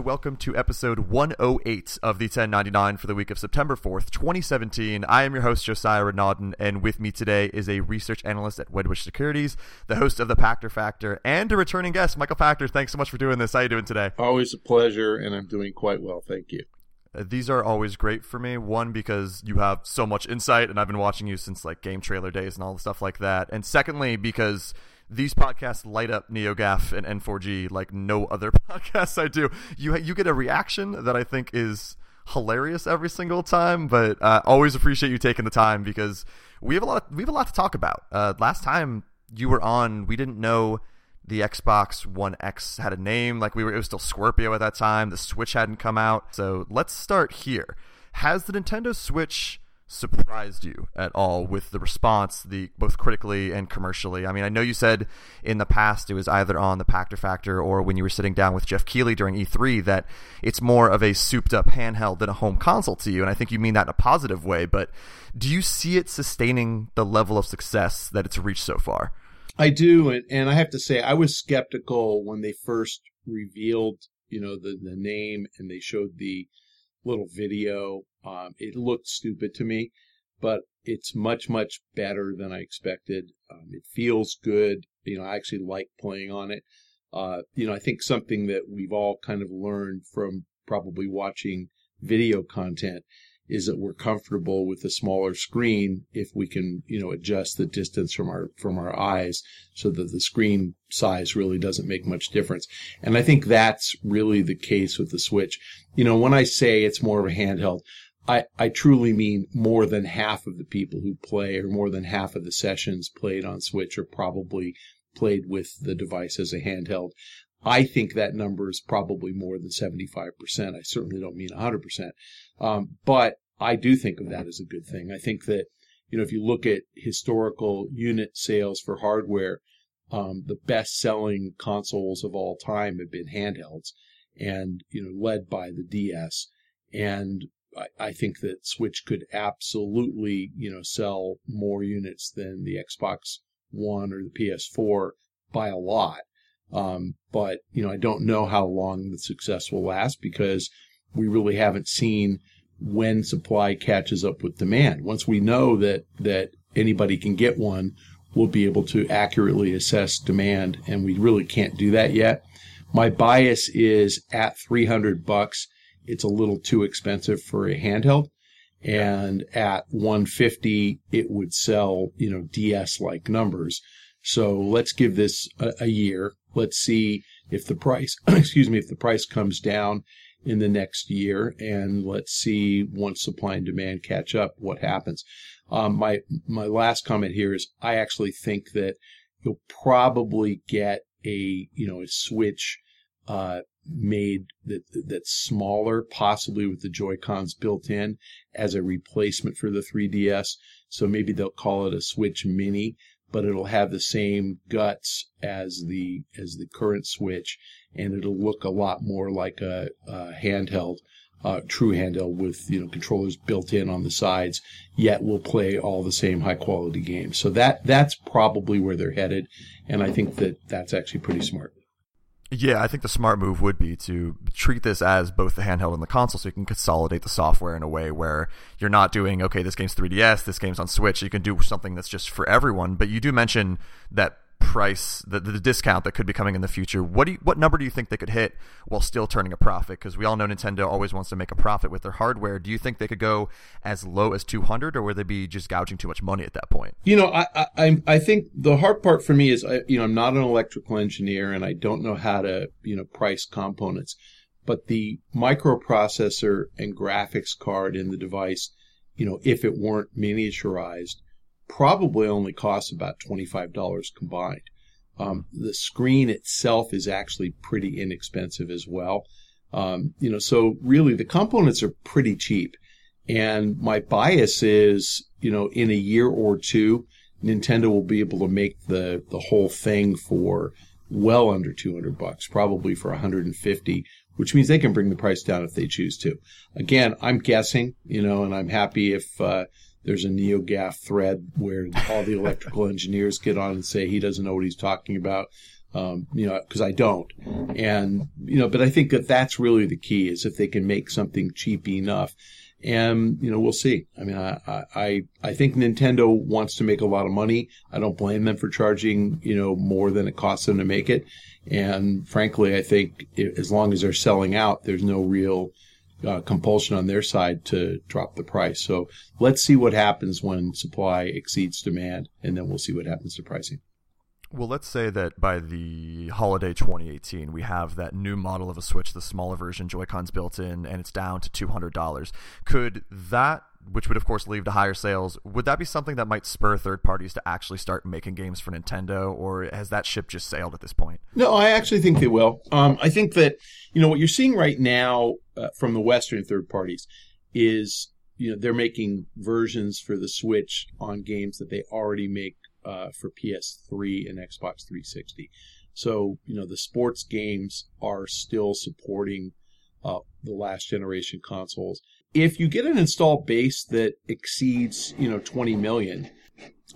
And welcome to episode 108 of the 1099 for the week of September 4th, 2017. I am your host, Josiah Renaudin, and with me today is a research analyst at Wedbush Securities, the host of the Pachter Factor, and a returning guest, Michael Pachter. Thanks so much for doing this. How are you doing today? Always a pleasure, and I'm doing quite well. Thank you. Uh, these are always great for me. One, because you have so much insight, and I've been watching you since like game trailer days and all the stuff like that. And secondly, because these podcasts light up NeoGAF and N4G like no other podcasts I do. You you get a reaction that I think is hilarious every single time, but uh, always appreciate you taking the time because we have a lot of, we have a lot to talk about. Uh, last time you were on, we didn't know the Xbox One X had a name. Like we were, it was still Scorpio at that time. The Switch hadn't come out, so let's start here. Has the Nintendo Switch surprised you at all with the response, the both critically and commercially? I mean, I know you said in the past it was either on the Pachter Factor or when you were sitting down with Geoff Keighley during E3 that it's more of a souped up handheld than a home console to you, and I think you mean that in a positive way. But do you see it sustaining the level of success that it's reached so far? I do, and, and I have to say I was skeptical when they first revealed, you know, the the name and they showed the little video. Um, it looked stupid to me, but it's much, much better than I expected. Um, it feels good. You know, I actually like playing on it. Uh, you know, I think something that we've all kind of learned from probably watching video content is that we're comfortable with a smaller screen if we can, you know, adjust the distance from our from our eyes so that the screen size really doesn't make much difference. And I think that's really the case with the Switch. You know, when I say it's more of a handheld, I, I truly mean more than half of the people who play or more than half of the sessions played on Switch are probably played with the device as a handheld. I think that number is probably more than 75%. I certainly don't mean 100%. Um, but I do think of that as a good thing. I think that, you know, if you look at historical unit sales for hardware, um, the best selling consoles of all time have been handhelds and, you know, led by the DS. And I, I think that Switch could absolutely, you know, sell more units than the Xbox One or the PS4 by a lot. Um, but, you know, I don't know how long the success will last because we really haven't seen when supply catches up with demand. Once we know that, that anybody can get one, we'll be able to accurately assess demand. And we really can't do that yet. My bias is at 300 bucks. It's a little too expensive for a handheld. And at 150, it would sell, you know, DS like numbers. So let's give this a, a year. Let's see if the price, excuse me, if the price comes down in the next year, and let's see once supply and demand catch up what happens. Um, my my last comment here is I actually think that you'll probably get a you know a switch uh, made that that's smaller, possibly with the Joy Cons built in as a replacement for the 3DS. So maybe they'll call it a Switch Mini, but it'll have the same guts as the as the current Switch, and it'll look a lot more like a, a handheld, uh, true handheld with you know controllers built in on the sides. Yet will play all the same high quality games. So that that's probably where they're headed, and I think that that's actually pretty smart. Yeah, I think the smart move would be to treat this as both the handheld and the console so you can consolidate the software in a way where you're not doing, okay, this game's 3DS, this game's on Switch. You can do something that's just for everyone. But you do mention that price, the, the discount that could be coming in the future. What do you, what number do you think they could hit while still turning a profit? Because we all know Nintendo always wants to make a profit with their hardware. Do you think they could go as low as 200 or would they be just gouging too much money at that point? You know, I, I, I think the hard part for me is, I, you know, I'm not an electrical engineer and I don't know how to, you know, price components, but the microprocessor and graphics card in the device, you know, if it weren't miniaturized, probably only costs about $25 combined. Um, the screen itself is actually pretty inexpensive as well. Um, you know, so really the components are pretty cheap. And my bias is, you know, in a year or two, Nintendo will be able to make the, the whole thing for well under 200 bucks, probably for 150, which means they can bring the price down if they choose to. Again, I'm guessing, you know, and I'm happy if, uh, there's a NeoGAF thread where all the electrical engineers get on and say he doesn't know what he's talking about. Um, you know, because I don't, and you know, but I think that that's really the key is if they can make something cheap enough, and you know, we'll see. I mean, I I I think Nintendo wants to make a lot of money. I don't blame them for charging you know more than it costs them to make it, and frankly, I think as long as they're selling out, there's no real uh, compulsion on their side to drop the price. So let's see what happens when supply exceeds demand, and then we'll see what happens to pricing. Well, let's say that by the holiday 2018, we have that new model of a Switch, the smaller version, Joy-Cons built in, and it's down to $200. Could that, which would of course lead to higher sales, would that be something that might spur third parties to actually start making games for Nintendo, or has that ship just sailed at this point? No, I actually think they will. Um, I think that you know what you're seeing right now uh, from the Western third parties is you know they're making versions for the Switch on games that they already make uh, for PS3 and Xbox 360. So, you know, the sports games are still supporting uh, the last generation consoles. If you get an install base that exceeds, you know, 20 million,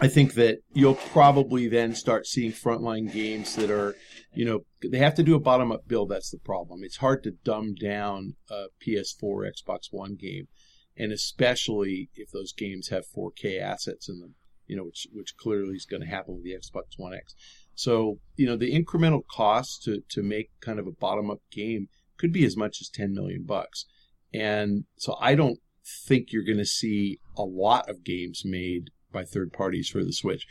I think that you'll probably then start seeing frontline games that are, you know, they have to do a bottom up build. That's the problem. It's hard to dumb down a PS4, Xbox One game, and especially if those games have 4K assets in them you know, which which clearly is going to happen with the Xbox One X. So, you know, the incremental cost to to make kind of a bottom up game could be as much as 10 million bucks. And so I don't think you're going to see a lot of games made by third parties for the Switch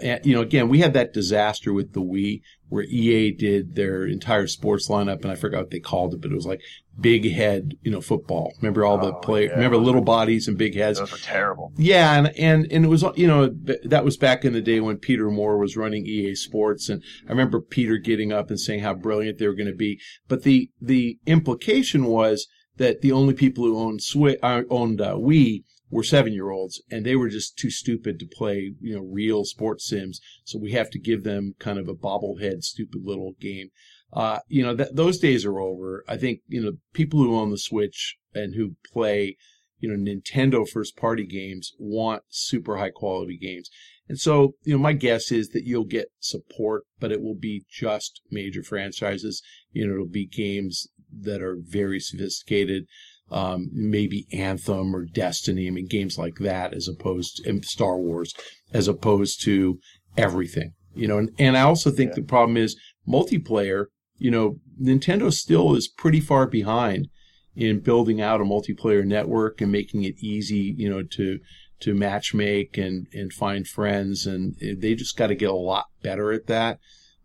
and, you know, again, we had that disaster with the Wii where EA did their entire sports lineup, and I forgot what they called it, but it was like big head, you know, football. Remember all the oh, play? Yeah. Remember little bodies and big heads? Those were terrible. Yeah, and and and it was, you know, that was back in the day when Peter Moore was running EA Sports, and I remember Peter getting up and saying how brilliant they were going to be. But the the implication was that the only people who owned Swi- uh, owned uh, Wii were seven year olds and they were just too stupid to play, you know, real sports sims. So we have to give them kind of a bobblehead, stupid little game. Uh, you know, th- those days are over. I think, you know, people who own the Switch and who play, you know, Nintendo first party games want super high quality games. And so, you know, my guess is that you'll get support, but it will be just major franchises. You know, it'll be games that are very sophisticated um, maybe Anthem or Destiny. I mean, games like that, as opposed to Star Wars, as opposed to everything. You know, and, and I also think yeah. the problem is multiplayer. You know, Nintendo still is pretty far behind in building out a multiplayer network and making it easy. You know, to to matchmake and and find friends, and they just got to get a lot better at that.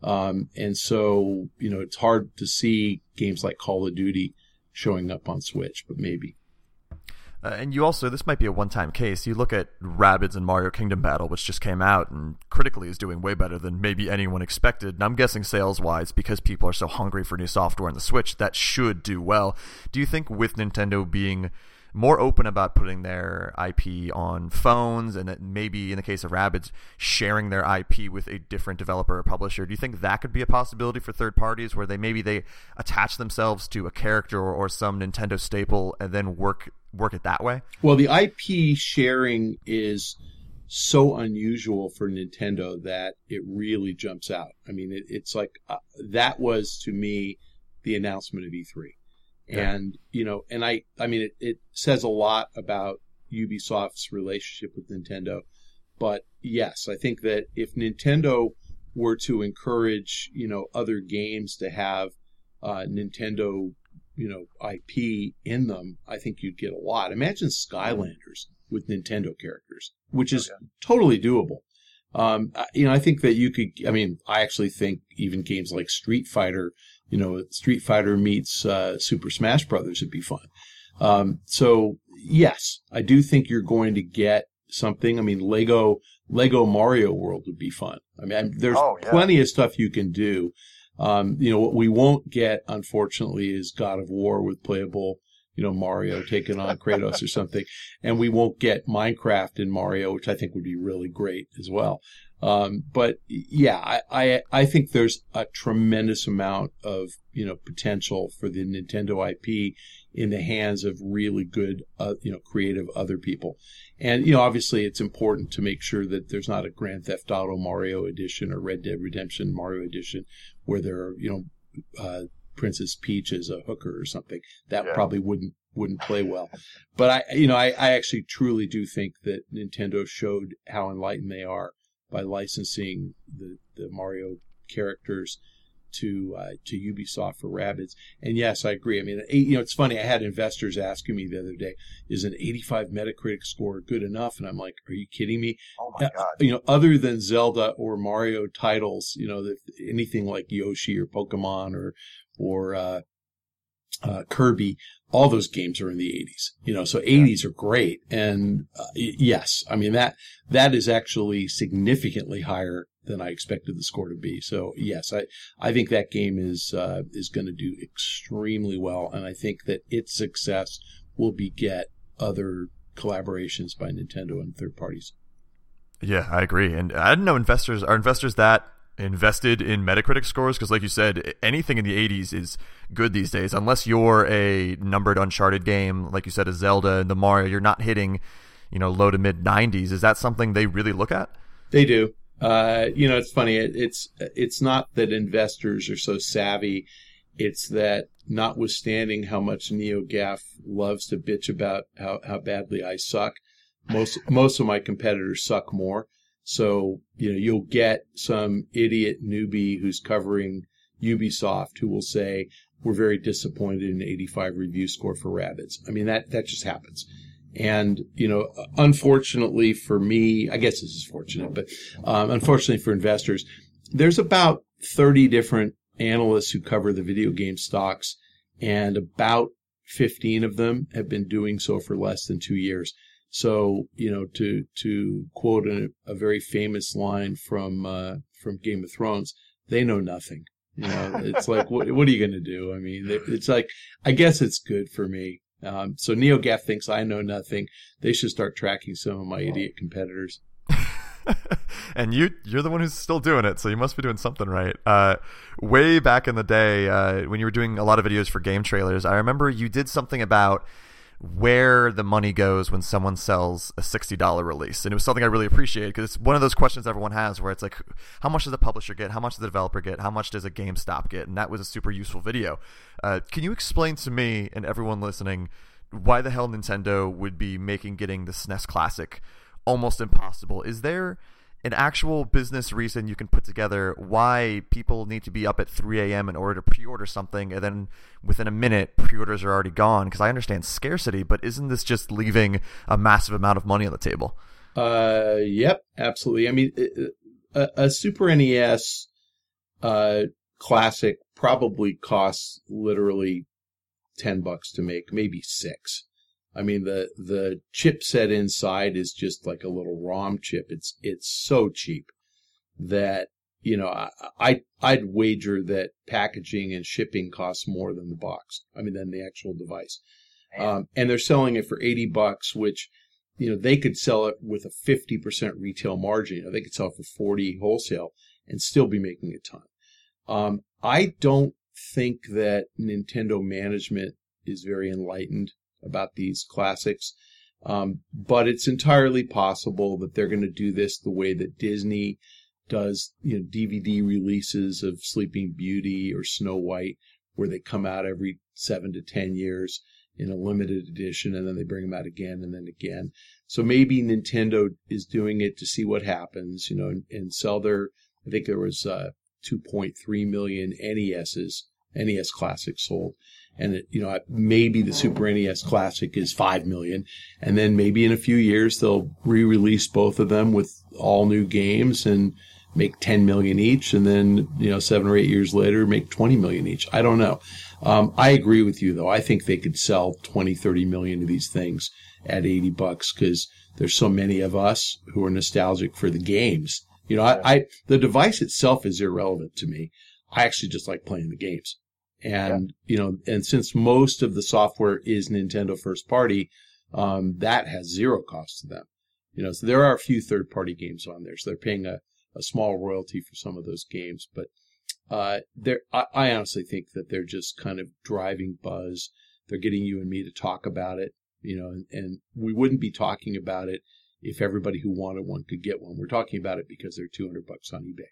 Um, and so, you know, it's hard to see games like Call of Duty showing up on Switch, but maybe. Uh, and you also, this might be a one time case. You look at Rabbids and Mario Kingdom Battle, which just came out and critically is doing way better than maybe anyone expected. And I'm guessing sales wise, because people are so hungry for new software on the Switch, that should do well. Do you think with Nintendo being more open about putting their IP on phones and maybe in the case of Rabbids sharing their IP with a different developer or publisher. Do you think that could be a possibility for third parties where they maybe they attach themselves to a character or, or some Nintendo staple and then work work it that way? Well, the IP sharing is so unusual for Nintendo that it really jumps out. I mean, it, it's like uh, that was to me the announcement of E3. And, you know, and I, I mean, it, it says a lot about Ubisoft's relationship with Nintendo. But yes, I think that if Nintendo were to encourage, you know, other games to have uh, Nintendo, you know, IP in them, I think you'd get a lot. Imagine Skylanders with Nintendo characters, which is totally doable. Um, you know, I think that you could. I mean, I actually think even games like Street Fighter you know, Street Fighter meets uh, Super Smash Brothers would be fun. Um, so yes, I do think you're going to get something. I mean, Lego Lego Mario World would be fun. I mean, there's oh, yeah. plenty of stuff you can do. Um, you know, what we won't get, unfortunately, is God of War with playable you know, Mario taking on Kratos or something. And we won't get Minecraft in Mario, which I think would be really great as well. Um, but yeah, I, I, I think there's a tremendous amount of, you know, potential for the Nintendo IP in the hands of really good, uh, you know, creative other people. And, you know, obviously it's important to make sure that there's not a Grand Theft Auto Mario edition or Red Dead Redemption Mario edition where there are, you know, uh, Princess Peach as a hooker or something. That yeah. probably wouldn't wouldn't play well. But I, you know, I, I actually truly do think that Nintendo showed how enlightened they are by licensing the, the Mario characters to uh, to Ubisoft for Rabbids. And yes, I agree. I mean, you know, it's funny. I had investors asking me the other day, "Is an 85 Metacritic score good enough?" And I'm like, "Are you kidding me?" Oh my uh, god! you know, other than Zelda or Mario titles, you know, anything like Yoshi or Pokemon or or uh, uh, Kirby, all those games are in the 80s. You know, so 80s are great, and uh, yes, I mean that that is actually significantly higher than I expected the score to be. So yes, I I think that game is uh, is going to do extremely well, and I think that its success will beget other collaborations by Nintendo and third parties. Yeah, I agree, and I didn't know investors are investors that invested in Metacritic scores because, like you said, anything in the 80s is good these days. Unless you're a numbered Uncharted game, like you said, a Zelda and the Mario, you're not hitting, you know, low to mid 90s. Is that something they really look at? They do. Uh, you know, it's funny. It, it's it's not that investors are so savvy. It's that notwithstanding how much NeoGAF loves to bitch about how, how badly I suck, most most of my competitors suck more. So, you know, you'll get some idiot newbie who's covering Ubisoft who will say, we're very disappointed in 85 review score for Rabbids. I mean, that, that just happens. And, you know, unfortunately for me, I guess this is fortunate, but um, unfortunately for investors, there's about 30 different analysts who cover the video game stocks, and about 15 of them have been doing so for less than two years. So you know, to to quote a, a very famous line from uh, from Game of Thrones, they know nothing. You know, it's like what what are you going to do? I mean, it's like I guess it's good for me. Um, so NeoGAF thinks I know nothing. They should start tracking some of my idiot competitors. and you you're the one who's still doing it, so you must be doing something right. Uh, way back in the day, uh, when you were doing a lot of videos for game trailers, I remember you did something about where the money goes when someone sells a $60 release. And it was something I really appreciated because it's one of those questions everyone has where it's like, how much does the publisher get? How much does the developer get? How much does a GameStop get? And that was a super useful video. Uh, can you explain to me and everyone listening why the hell Nintendo would be making getting the SNES Classic almost impossible? Is there an actual business reason you can put together why people need to be up at 3 a.m. in order to pre-order something, and then within a minute, pre-orders are already gone. Because I understand scarcity, but isn't this just leaving a massive amount of money on the table? Uh, yep, absolutely. I mean, a, a Super NES uh, classic probably costs literally ten bucks to make, maybe six. I mean, the, the chipset inside is just like a little ROM chip. It's, it's so cheap that, you know, I, I, I'd wager that packaging and shipping costs more than the box. I mean, than the actual device. Um, and they're selling it for 80 bucks, which, you know, they could sell it with a 50% retail margin. You know, they could sell it for 40 wholesale and still be making a ton. Um, I don't think that Nintendo management is very enlightened about these classics. Um, but it's entirely possible that they're going to do this the way that Disney does, you know, DVD releases of Sleeping Beauty or Snow White, where they come out every seven to ten years in a limited edition, and then they bring them out again and then again. So maybe Nintendo is doing it to see what happens, you know, and, and sell their. I think there was uh, 2.3 million NESs, NES Classic sold. And it, you know maybe the Super NES Classic is five million, and then maybe in a few years they'll re-release both of them with all new games and make 10 million each. And then you know seven or eight years later make 20 million each. I don't know. Um, i agree with you though. I think they could sell 20 30 million of these things at 80 bucks because there's so many of us who are nostalgic for the games. You know I, I the device itself is irrelevant to me. I actually just like playing the games And, yeah. you know, and since most of the software is Nintendo first party, um, that has zero cost to them. You know, so there are a few third party games on there. So they're paying a, a small royalty for some of those games. But, uh, they're, I, I honestly think that they're just kind of driving buzz. They're getting you and me to talk about it, you know, and, and we wouldn't be talking about it if everybody who wanted one could get one. We're talking about it because they're 200 bucks on eBay.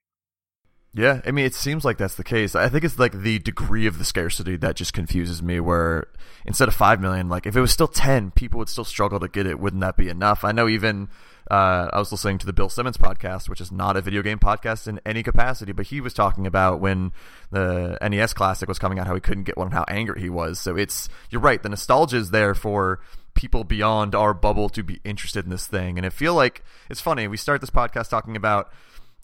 Yeah, I mean, it seems like that's the case. I think it's like the degree of the scarcity that just confuses me. Where instead of five million, like if it was still ten, people would still struggle to get it. Wouldn't that be enough? I know even uh, I was listening to the Bill Simmons podcast, which is not a video game podcast in any capacity, but he was talking about when the NES Classic was coming out, how he couldn't get one, and how angry he was. So it's you're right. The nostalgia is there for people beyond our bubble to be interested in this thing, and I feel like it's funny. We start this podcast talking about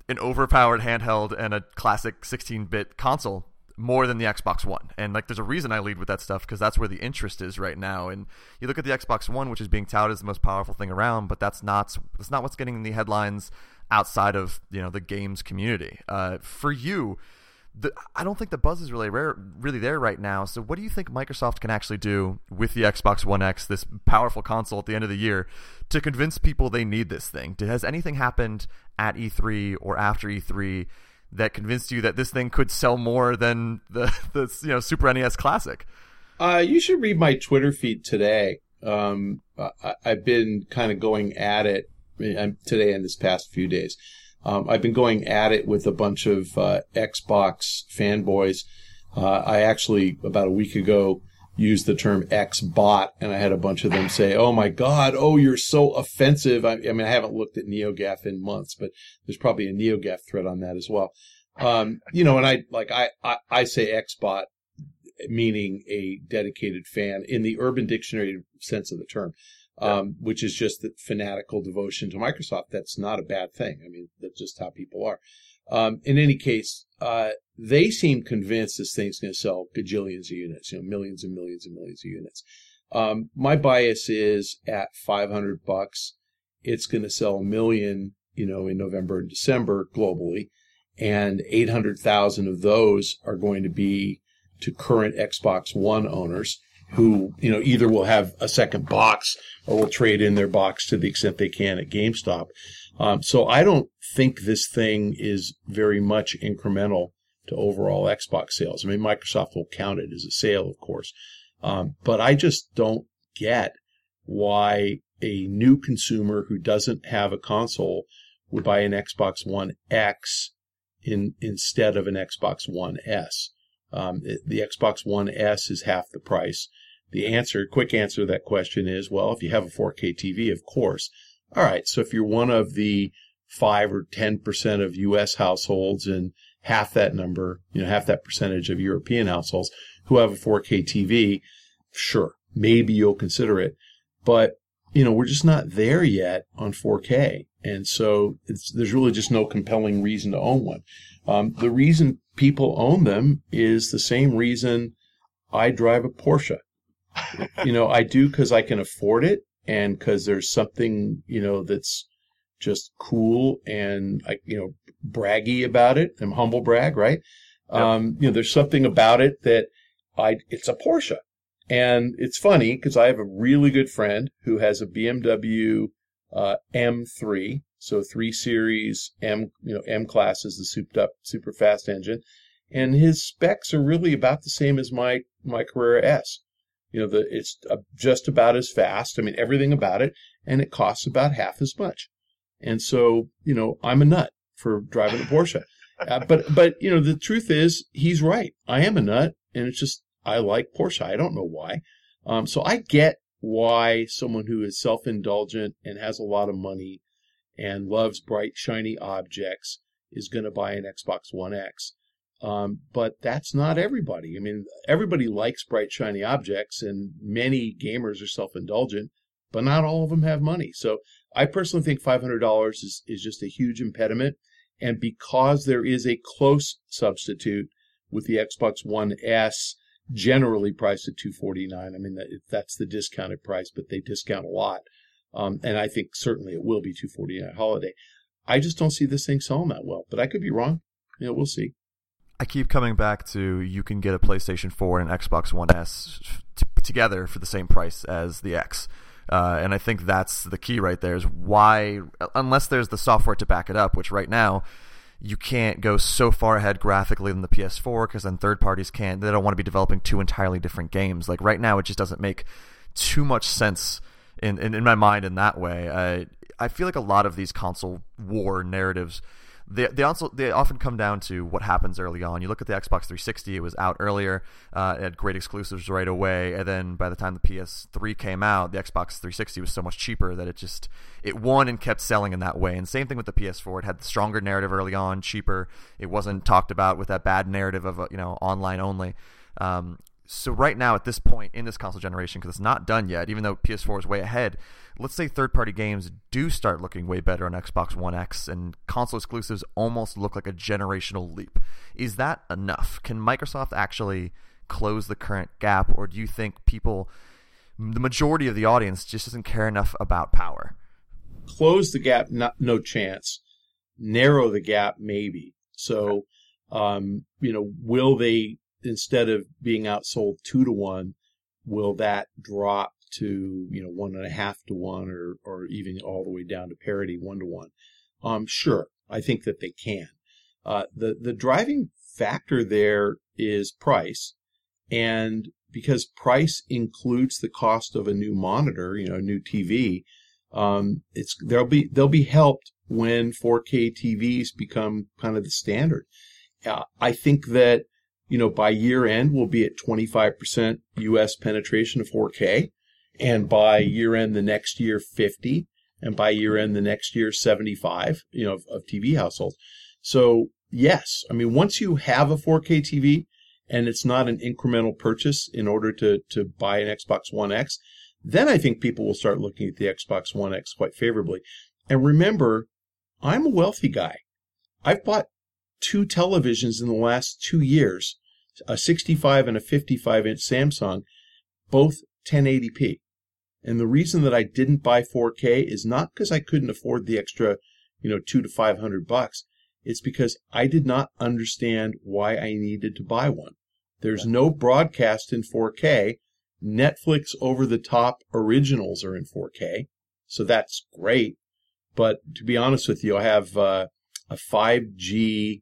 an overpowered handheld and a classic 16-bit console more than the Xbox One. And like there's a reason I lead with that stuff because that's where the interest is right now. And you look at the Xbox One which is being touted as the most powerful thing around, but that's not that's not what's getting in the headlines outside of, you know, the games community. Uh, for you, the, I don't think the buzz is really rare, really there right now. So, what do you think Microsoft can actually do with the Xbox One X, this powerful console at the end of the year, to convince people they need this thing? Has anything happened at E3 or after E3 that convinced you that this thing could sell more than the the you know Super NES Classic? Uh, you should read my Twitter feed today. Um, I, have been kind of going at it today and this past few days. Um, I've been going at it with a bunch of uh, Xbox fanboys. Uh, I actually, about a week ago, used the term Xbot, and I had a bunch of them say, "Oh my God! Oh, you're so offensive." I, I mean, I haven't looked at NeoGAF in months, but there's probably a NeoGAF thread on that as well. Um, you know, and I like I, I, I say Xbot, meaning a dedicated fan in the Urban Dictionary sense of the term um, which is just the fanatical devotion to Microsoft. That's not a bad thing. I mean, that's just how people are. Um, in any case, uh, they seem convinced this thing's going to sell gajillions of units, you know, millions and millions and millions of units. Um, my bias is at 500 bucks, it's going to sell a million, you know, in November and December globally, and 800,000 of those are going to be to current Xbox One owners who, you know, either will have a second box or will trade in their box to the extent they can at GameStop. Um, so I don't think this thing is very much incremental to overall Xbox sales. I mean, Microsoft will count it as a sale, of course. Um, but I just don't get why a new consumer who doesn't have a console would buy an Xbox One X in, instead of an Xbox One S. Um, it, the Xbox One S is half the price. The answer, quick answer to that question is, well, if you have a 4K TV, of course. All right. So if you're one of the five or 10% of US households and half that number, you know, half that percentage of European households who have a 4K TV, sure, maybe you'll consider it. But, you know, we're just not there yet on 4K. And so there's really just no compelling reason to own one. Um, the reason people own them is the same reason I drive a Porsche. You know, I do because I can afford it and because there's something, you know, that's just cool and I, you know, braggy about it. I'm humble brag, right? Yep. Um, you know, there's something about it that I, it's a Porsche. And it's funny because I have a really good friend who has a BMW uh, M3, so three series M, you know, M class is the souped up super fast engine, and his specs are really about the same as my my Carrera S. You know, the it's just about as fast. I mean, everything about it, and it costs about half as much. And so, you know, I'm a nut for driving a Porsche. Uh, but but you know, the truth is, he's right. I am a nut, and it's just I like Porsche. I don't know why. Um, so I get why someone who is self-indulgent and has a lot of money and loves bright, shiny objects is going to buy an Xbox One X. Um, but that's not everybody. I mean, everybody likes bright, shiny objects, and many gamers are self indulgent, but not all of them have money. So I personally think $500 is, is just a huge impediment. And because there is a close substitute with the Xbox One S, generally priced at 249 I mean, that, that's the discounted price, but they discount a lot. Um, and I think certainly it will be 249 holiday. I just don't see this thing selling that well, but I could be wrong. You know, we'll see. I keep coming back to you can get a PlayStation 4 and Xbox One S t- together for the same price as the X. Uh, and I think that's the key right there is why, unless there's the software to back it up, which right now you can't go so far ahead graphically than the PS4 because then third parties can't. They don't want to be developing two entirely different games. Like right now, it just doesn't make too much sense in, in, in my mind in that way. I, I feel like a lot of these console war narratives they they also they often come down to what happens early on. You look at the Xbox 360; it was out earlier, uh, it had great exclusives right away, and then by the time the PS3 came out, the Xbox 360 was so much cheaper that it just it won and kept selling in that way. And same thing with the PS4; it had the stronger narrative early on, cheaper. It wasn't talked about with that bad narrative of you know online only. Um, so right now at this point in this console generation, because it's not done yet, even though PS4 is way ahead, let's say third-party games do start looking way better on Xbox One X, and console exclusives almost look like a generational leap. Is that enough? Can Microsoft actually close the current gap, or do you think people, the majority of the audience, just doesn't care enough about power? Close the gap, not no chance. Narrow the gap, maybe. So, um, you know, will they instead of being outsold two to one, will that drop to you know one and a half to one, or or even all the way down to parity one to one? Um, sure, I think that they can. Uh, the the driving factor there is price, and because price includes the cost of a new monitor, you know, a new TV, um, it's they'll be they'll be helped when 4K TVs become kind of the standard. Uh, I think that you know, by year end, we'll be at 25% US penetration of 4K. And by year end the next year, 50. And by year end the next year, 75, you know, of, of TV households. So yes, I mean, once you have a 4K TV and it's not an incremental purchase in order to, to buy an Xbox One X, then I think people will start looking at the Xbox One X quite favorably. And remember, I'm a wealthy guy. I've bought two televisions in the last two years, a 65 and a 55 inch Samsung, both 1080p. And the reason that I didn't buy 4K is not because I couldn't afford the extra, you know, two to 500 bucks. It's because I did not understand why I needed to buy one. There's no broadcast in 4K. Netflix over the top originals are in 4K. So that's great. But to be honest with you, I have uh, a 5G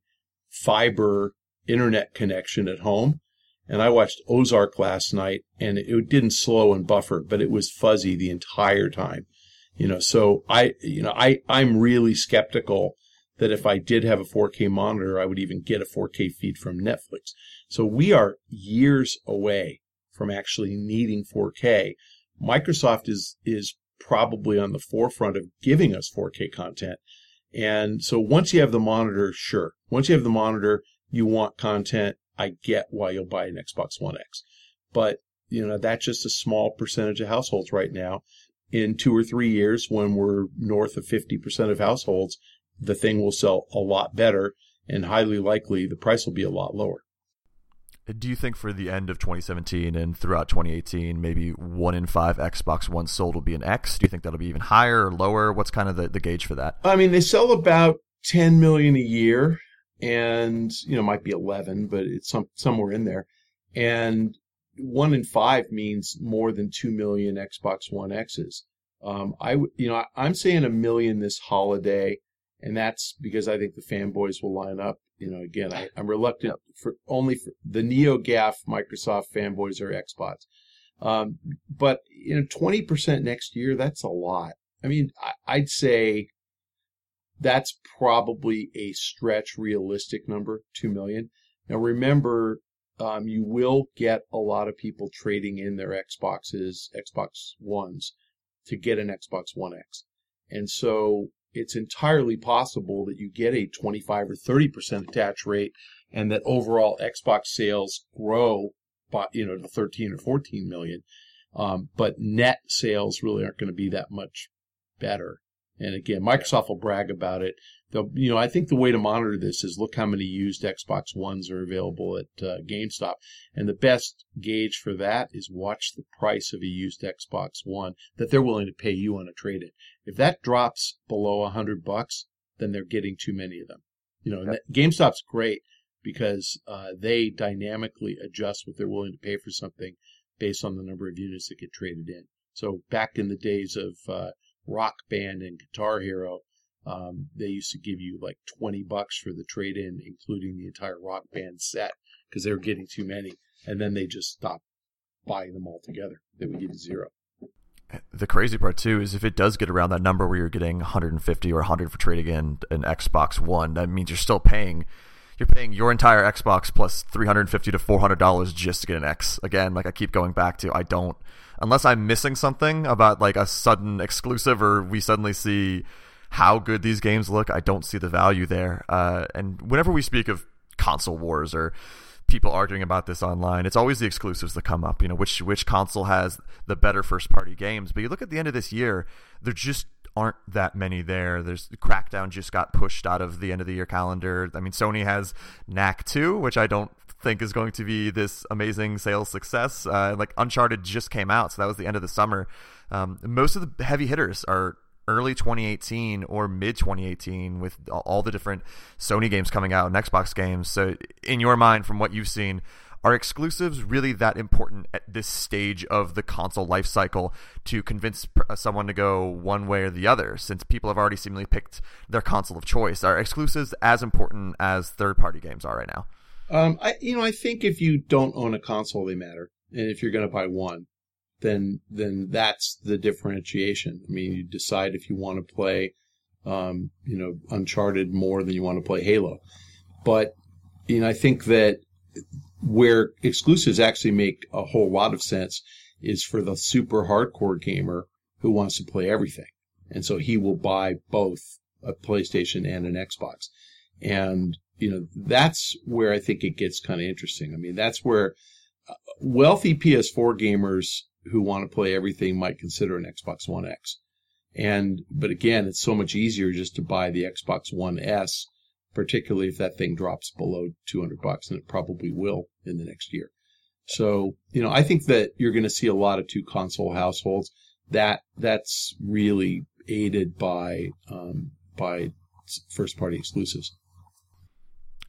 fiber internet connection at home. And I watched Ozark last night and it didn't slow and buffer, but it was fuzzy the entire time. You know, so I, you know, I, I'm really skeptical that if I did have a 4K monitor, I would even get a 4K feed from Netflix. So we are years away from actually needing 4K. Microsoft is, is probably on the forefront of giving us 4K content. And so once you have the monitor, sure. Once you have the monitor, you want content. I get why you'll buy an Xbox One X. But, you know, that's just a small percentage of households right now. In two or three years, when we're north of 50% of households, the thing will sell a lot better and highly likely the price will be a lot lower. Do you think for the end of 2017 and throughout 2018, maybe one in five Xbox One sold will be an X? Do you think that'll be even higher or lower? What's kind of the, the gauge for that? I mean, they sell about 10 million a year and, you know, might be 11, but it's some, somewhere in there. And one in five means more than 2 million Xbox One X's. Um, I, you know, I'm saying a million this holiday, and that's because I think the fanboys will line up you know, again, I, am reluctant for only for the NeoGAF Microsoft fanboys or Xbox. Um, but you know, 20% next year, that's a lot. I mean, I, I'd say that's probably a stretch realistic number, 2 million. Now remember, um, you will get a lot of people trading in their Xboxes, Xbox Ones to get an Xbox One X. And so it's entirely possible that you get a 25 or 30% attach rate and that overall Xbox sales grow by, you know, to 13 or 14 million. Um, but net sales really aren't going to be that much better. And again, Microsoft will brag about it. They'll, you know, I think the way to monitor this is look how many used Xbox Ones are available at uh, GameStop. And the best gauge for that is watch the price of a used Xbox One that they're willing to pay you on a trade in. If that drops below a hundred bucks, then they're getting too many of them. You know, yep. GameStop's great because uh, they dynamically adjust what they're willing to pay for something based on the number of units that get traded in. So back in the days of uh, Rock Band and Guitar Hero, um, they used to give you like 20 bucks for the trade in, including the entire Rock Band set, because they were getting too many. And then they just stopped buying them all together. They would give you zero. The crazy part too is if it does get around that number where you're getting 150 or 100 for trading in an Xbox One, that means you're still paying you're paying your entire Xbox plus 350 to 400 dollars just to get an X. Again, like I keep going back to, I don't unless I'm missing something about like a sudden exclusive or we suddenly see how good these games look. I don't see the value there. Uh, and whenever we speak of console wars or people arguing about this online. It's always the exclusives that come up. You know, which which console has the better first party games. But you look at the end of this year, there just aren't that many there. There's Crackdown just got pushed out of the end of the year calendar. I mean, Sony has Knack 2, which I don't think is going to be this amazing sales success. Uh, like Uncharted just came out, so that was the end of the summer. Um, most of the heavy hitters are early 2018 or mid 2018 with all the different Sony games coming out and Xbox games. So, in your mind, from what you've seen, are exclusives really that important at this stage of the console life cycle to convince uh, someone to go one way or the other since people have already seemingly picked their console of choice? Are exclusives as important as third party games are right now? Um, I, you know, I think if you don't own a console, they matter. And if you're going to buy one, then then that's the differentiation. I mean, you decide if you want to play, um, you know, Uncharted more than you want to play Halo. But you know, I think that where exclusives actually make a whole lot of sense is for the super hardcore gamer who wants to play everything, and so he will buy both a PlayStation and an Xbox, and you know that's where I think it gets kind of interesting. I mean, that's where uh, wealthy PS4 gamers who want to play everything might consider an Xbox One X. And but again, it's so much easier just to buy the Xbox One S, particularly if that thing drops below 200 bucks, and it probably will in the next year. So you know, I think that you're going to see a lot of two console households. That that's really aided by um, by first party exclusives.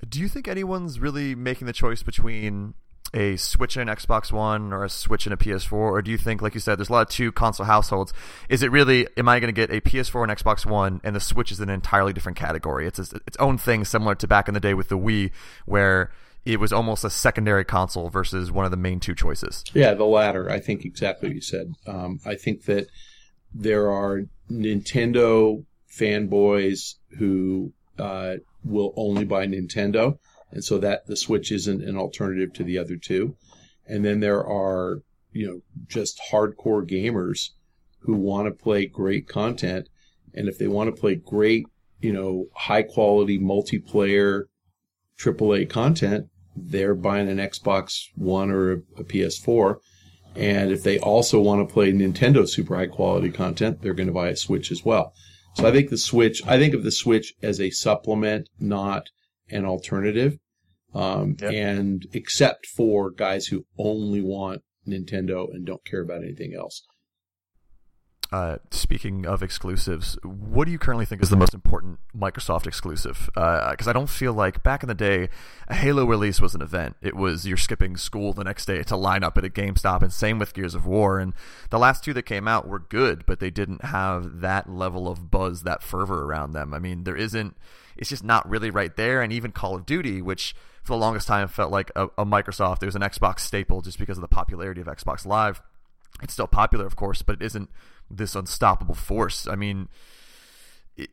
Do you think anyone's really making the choice between a Switch and Xbox One or a Switch and a PS4? Or do you think, like you said, there's a lot of two console households? Is it really, am I going to get a PS4 and Xbox One and the Switch is an entirely different category? It's a, its own thing, similar to back in the day with the Wii, where it was almost a secondary console versus one of the main two choices. Yeah, the latter. I think exactly what you said. Um, I think that there are Nintendo fanboys who uh, will only buy Nintendo and so that the Switch isn't an alternative to the other two. And then there are, you know, just hardcore gamers who want to play great content. And if they want to play great, you know, high quality multiplayer AAA content, they're buying an Xbox One or a, a PS4. And if they also want to play Nintendo super high quality content, they're going to buy a Switch as well. So I think the Switch, I think of the Switch as a supplement, not an alternative. Um, yep. And except for guys who only want Nintendo and don't care about anything else. Uh, speaking of exclusives, what do you currently think is the most important Microsoft exclusive? Because uh, I don't feel like back in the day, a Halo release was an event. It was you're skipping school the next day to line up at a GameStop, and same with Gears of War. And the last two that came out were good, but they didn't have that level of buzz, that fervor around them. I mean, there isn't. It's just not really right there. And even Call of Duty, which for the longest time felt like a, a Microsoft. It was an Xbox staple just because of the popularity of Xbox Live. It's still popular, of course, but it isn't this unstoppable force. I mean, it,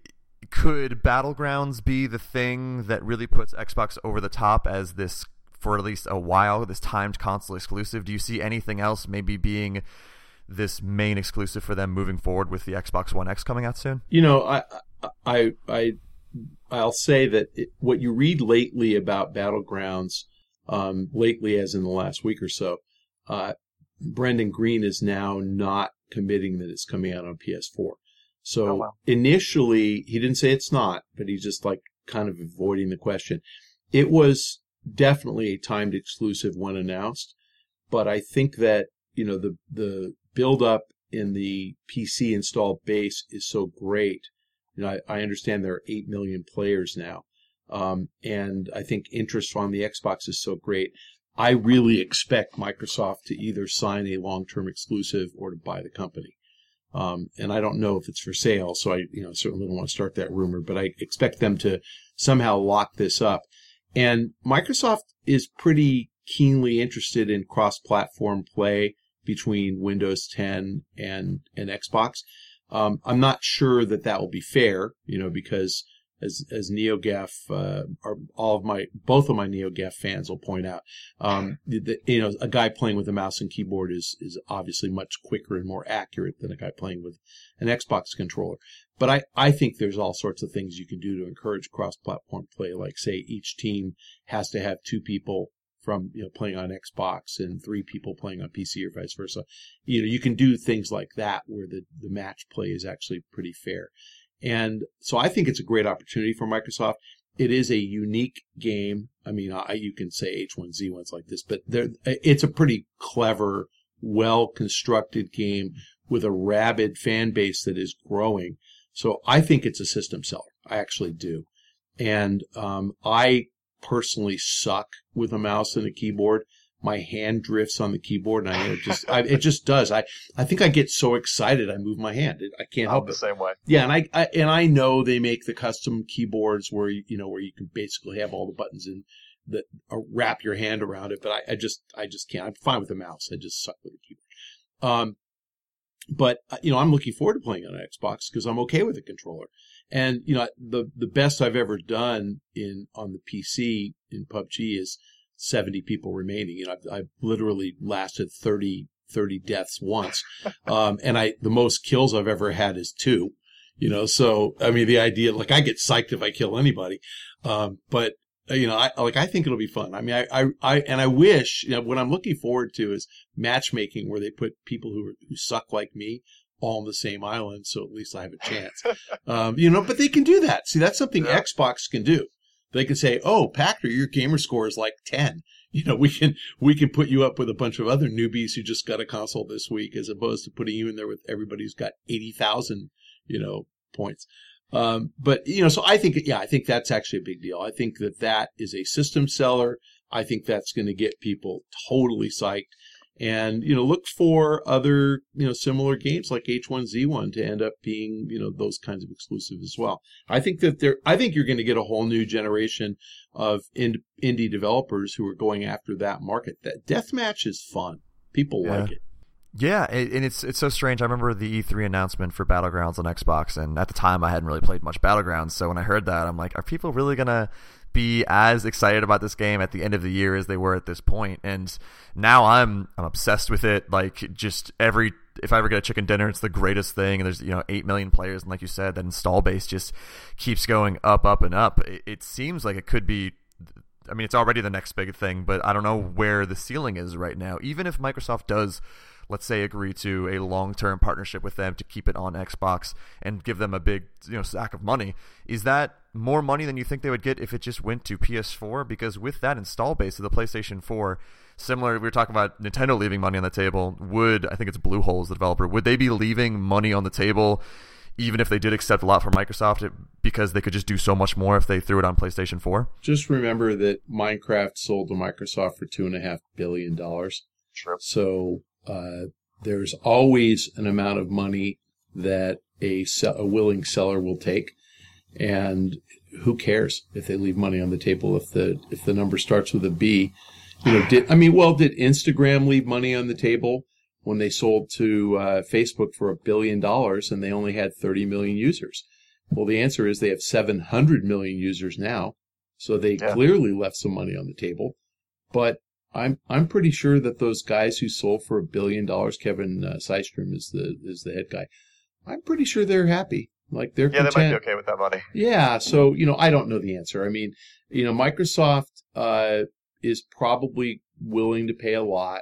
could Battlegrounds be the thing that really puts Xbox over the top as this, for at least a while, this timed console exclusive? Do you see anything else maybe being this main exclusive for them moving forward with the Xbox One X coming out soon? You know, I I I I'll say that it, what you read lately about battlegrounds, um, lately as in the last week or so, uh, Brendan Greene is now not committing that it's coming out on PS4. So oh, wow. initially, he didn't say it's not, but he's just like kind of avoiding the question. It was definitely a timed exclusive when announced, but I think that you know the the build up in the PC installed base is so great you know, I, I understand there are 8 million players now. Um, and I think interest on the Xbox is so great. I really expect Microsoft to either sign a long-term exclusive or to buy the company. Um, and I don't know if it's for sale, so I, you know, certainly don't want to start that rumor, but I expect them to somehow lock this up. And Microsoft is pretty keenly interested in cross-platform play between Windows 10 and, and Xbox. Um, I'm not sure that that will be fair, you know, because as as NeoGaf, uh, or all of my both of my NeoGaf fans will point out, um, the, you know, a guy playing with a mouse and keyboard is is obviously much quicker and more accurate than a guy playing with an Xbox controller. But I, I think there's all sorts of things you can do to encourage cross-platform play. Like say each team has to have two people from you know playing on Xbox and three people playing on PC or vice versa. You know, you can do things like that where the, the match play is actually pretty fair. And so I think it's a great opportunity for Microsoft. It is a unique game. I mean, I, you can say H1Z1's like this, but it's a pretty clever, well constructed game with a rabid fan base that is growing. So I think it's a system seller. I actually do. And um, I personally suck with a mouse and a keyboard my hand drifts on the keyboard and I it just I, it just does. I I think I get so excited I move my hand. I can't help the it. same way. Yeah, and I, I and I know they make the custom keyboards where you, you know where you can basically have all the buttons in that uh, wrap your hand around it. But I, I just I just can't. I'm fine with a mouse. I just suck with a keyboard. Um, but uh, you know I'm looking forward to playing on Xbox because I'm okay with a controller. And you know the the best I've ever done in on the PC in PUBG is 70 people remaining. You know, I've, I've literally lasted 30, 30 deaths once. Um, and I, the most kills I've ever had is two, you know, so, I mean, the idea, like I get psyched if I kill anybody. Um, but, uh, you know, I, like, I think it'll be fun. I mean, I, I, I, and I wish, you know, what I'm looking forward to is matchmaking where they put people who, are, who suck like me all on the same island, so at least I have a chance. Um, you know, but they can do that. See, that's something yeah. Xbox can do. They can say, "Oh, Pachter, your gamer score is like 10." You know, we can we can put you up with a bunch of other newbies who just got a console this week, as opposed to putting you in there with everybody who's got eighty thousand, you know, points. Um, but you know, so I think, yeah, I think that's actually a big deal. I think that that is a system seller. I think that's going to get people totally psyched and you know look for other you know similar games like H1Z1 to end up being you know those kinds of exclusive as well. I think that there I think you're going to get a whole new generation of indie developers who are going after that market. That deathmatch is fun. People yeah. like it. Yeah, and it's it's so strange. I remember the E3 announcement for Battlegrounds on Xbox, and at the time I hadn't really played much Battlegrounds. So when I heard that, I'm like, are people really gonna be as excited about this game at the end of the year as they were at this point. And now I'm I'm obsessed with it. Like just every if I ever get a chicken dinner, it's the greatest thing. And there's you know eight million players, and like you said, that install base just keeps going up, up, and up. It, it seems like it could be. I mean, it's already the next big thing, but I don't know where the ceiling is right now. Even if Microsoft does let's say agree to a long-term partnership with them to keep it on Xbox and give them a big you know sack of money is that more money than you think they would get if it just went to PS4 because with that install base of the PlayStation 4 similar we were talking about Nintendo leaving money on the table. Would I think it's Bluehole as the developer would they be leaving money on the table even if they did accept a lot from Microsoft because they could just do so much more if they threw it on PlayStation 4 just remember that Minecraft sold to Microsoft for two and a half billion dollars. Sure. So uh, there's always an amount of money that a, a willing seller will take, and who cares if they leave money on the table if the if the number starts with a B? You know, did I mean, well, did Instagram leave money on the table when they sold to uh, Facebook for a billion dollars and they only had 30 million users? Well, the answer is they have 700 million users now, so they yeah. clearly left some money on the table. But I'm I'm pretty sure that those guys who sold for a billion dollars, Kevin uh, Systrom is the is the head guy. I'm pretty sure they're happy. Like they're yeah, content. they might be okay with that money. Yeah, so you know, I don't know the answer. I mean, you know, Microsoft uh, is probably willing to pay a lot,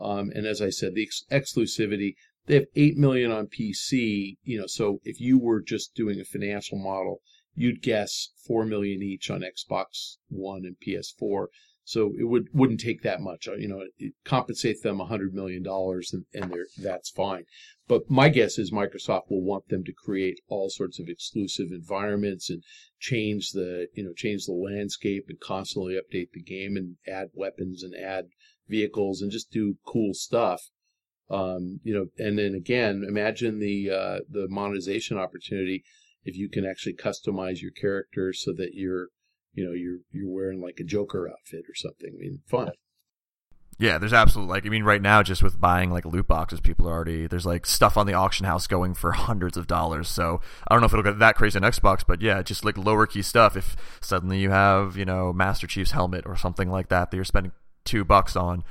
um, and as I said, the ex- exclusivity. They have eight million on PC. You know, so if you were just doing a financial model, you'd guess four million each on Xbox One and PS4. So it would wouldn't take that much. Uh, you know, it compensates them a hundred million dollars, and, and they're that's fine. But my guess is Microsoft will want them to create all sorts of exclusive environments and change the you know change the landscape and constantly update the game and add weapons and add vehicles and just do cool stuff. Um, you know, and then again, imagine the uh, the monetization opportunity if you can actually customize your character so that you're you know you're you're wearing like a Joker outfit or something. I mean, fun. Yeah, there's absolutely like I mean, right now just with buying like loot boxes, people are already there's like stuff on the auction house going for hundreds of dollars. So I don't know if it'll get that crazy on Xbox, but yeah, just like lower key stuff. If suddenly you have you know Master Chief's helmet or something like that that you're spending two bucks on,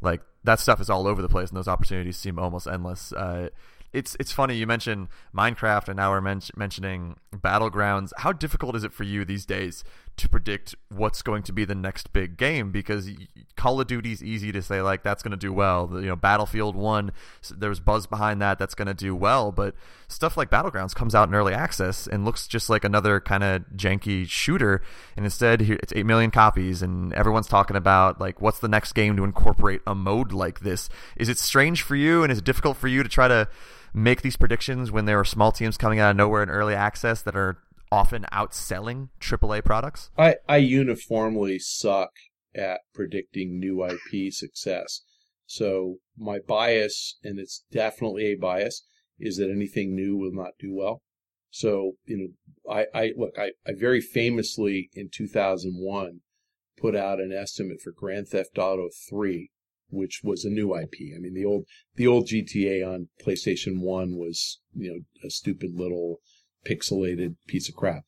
like that stuff is all over the place, and those opportunities seem almost endless. Uh, it's it's funny you mentioned Minecraft and now we're men- mentioning Battlegrounds. How difficult is it for you these days to predict what's going to be the next big game? Because Call of Duty is easy to say like that's going to do well. You know, Battlefield One, there's buzz behind that that's going to do well, but stuff like Battlegrounds comes out in early access and looks just like another kind of janky shooter, and instead it's eight million copies, and everyone's talking about like what's the next game to incorporate a mode like this. Is it strange for you, and is it difficult for you to try to make these predictions when there are small teams coming out of nowhere in early access that are often outselling AAA products? I, I uniformly suck at predicting new IP success. So my bias, and it's definitely a bias, is that anything new will not do well. So, you know, I, I look, I, I very famously in 2001 put out an estimate for Grand Theft Auto 3 which was a new IP. I mean, the old the old GTA on PlayStation One was you know a stupid little pixelated piece of crap.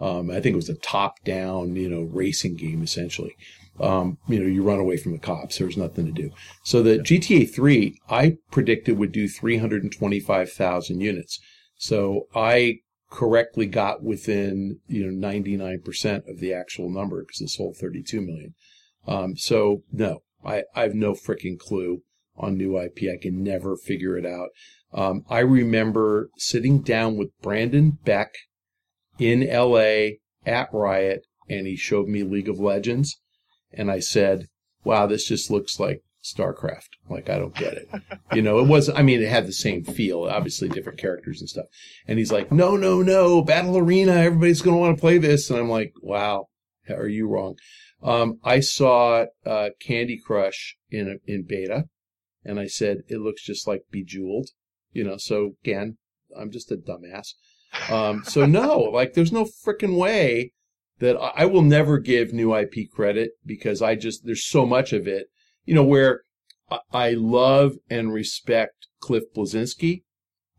Um, I think it was a top-down, you know, racing game essentially. Um, you know, you run away from the cops. There's nothing to do. So the GTA 3, I predicted would do 325,000 units. So I correctly got within, you know, 99% of the actual number because it sold 32 million. Um, so no, I, I have no freaking clue on new IP. I can never figure it out. Um, I remember sitting down with Brandon Beck in LA at Riot, and he showed me League of Legends, and I said, "Wow, this just looks like StarCraft. Like I don't get it. You know, it was. I mean, it had the same feel, obviously different characters and stuff. And he's like, "No, no, no, Battle Arena. Everybody's going to want to play this." And I'm like, "Wow, are you wrong?" Um, I saw uh, Candy Crush in in beta, and I said it looks just like Bejeweled. You know, so again, I'm just a dumbass. Um, so no, like there's no freaking way that I, I will never give new IP credit because I just there's so much of it. You know where I, I love and respect Cliff Bleszinski,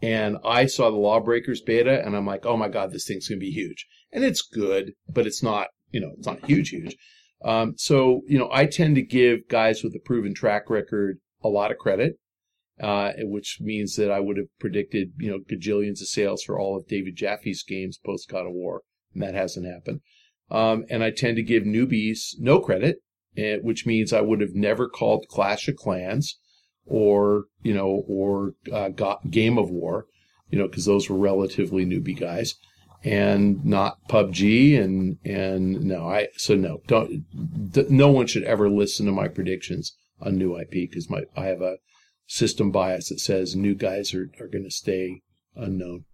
and I saw the Lawbreakers beta, and I'm like, oh my god, this thing's gonna be huge, and it's good, but it's not, you know, it's not huge, huge. Um, so, you know, I tend to give guys with a proven track record a lot of credit, uh, which means that I would have predicted, you know, gajillions of sales for all of David Jaffe's games post God of War, and that hasn't happened. Um, and I tend to give newbies no credit, eh, which means I would have never called Clash of Clans or, you know, or uh, Game of War, you know, because those were relatively newbie guys and not PUBG and and no I so no don't no one should ever listen to my predictions on new IP because my I have a system bias that says new guys are, are going to stay unknown.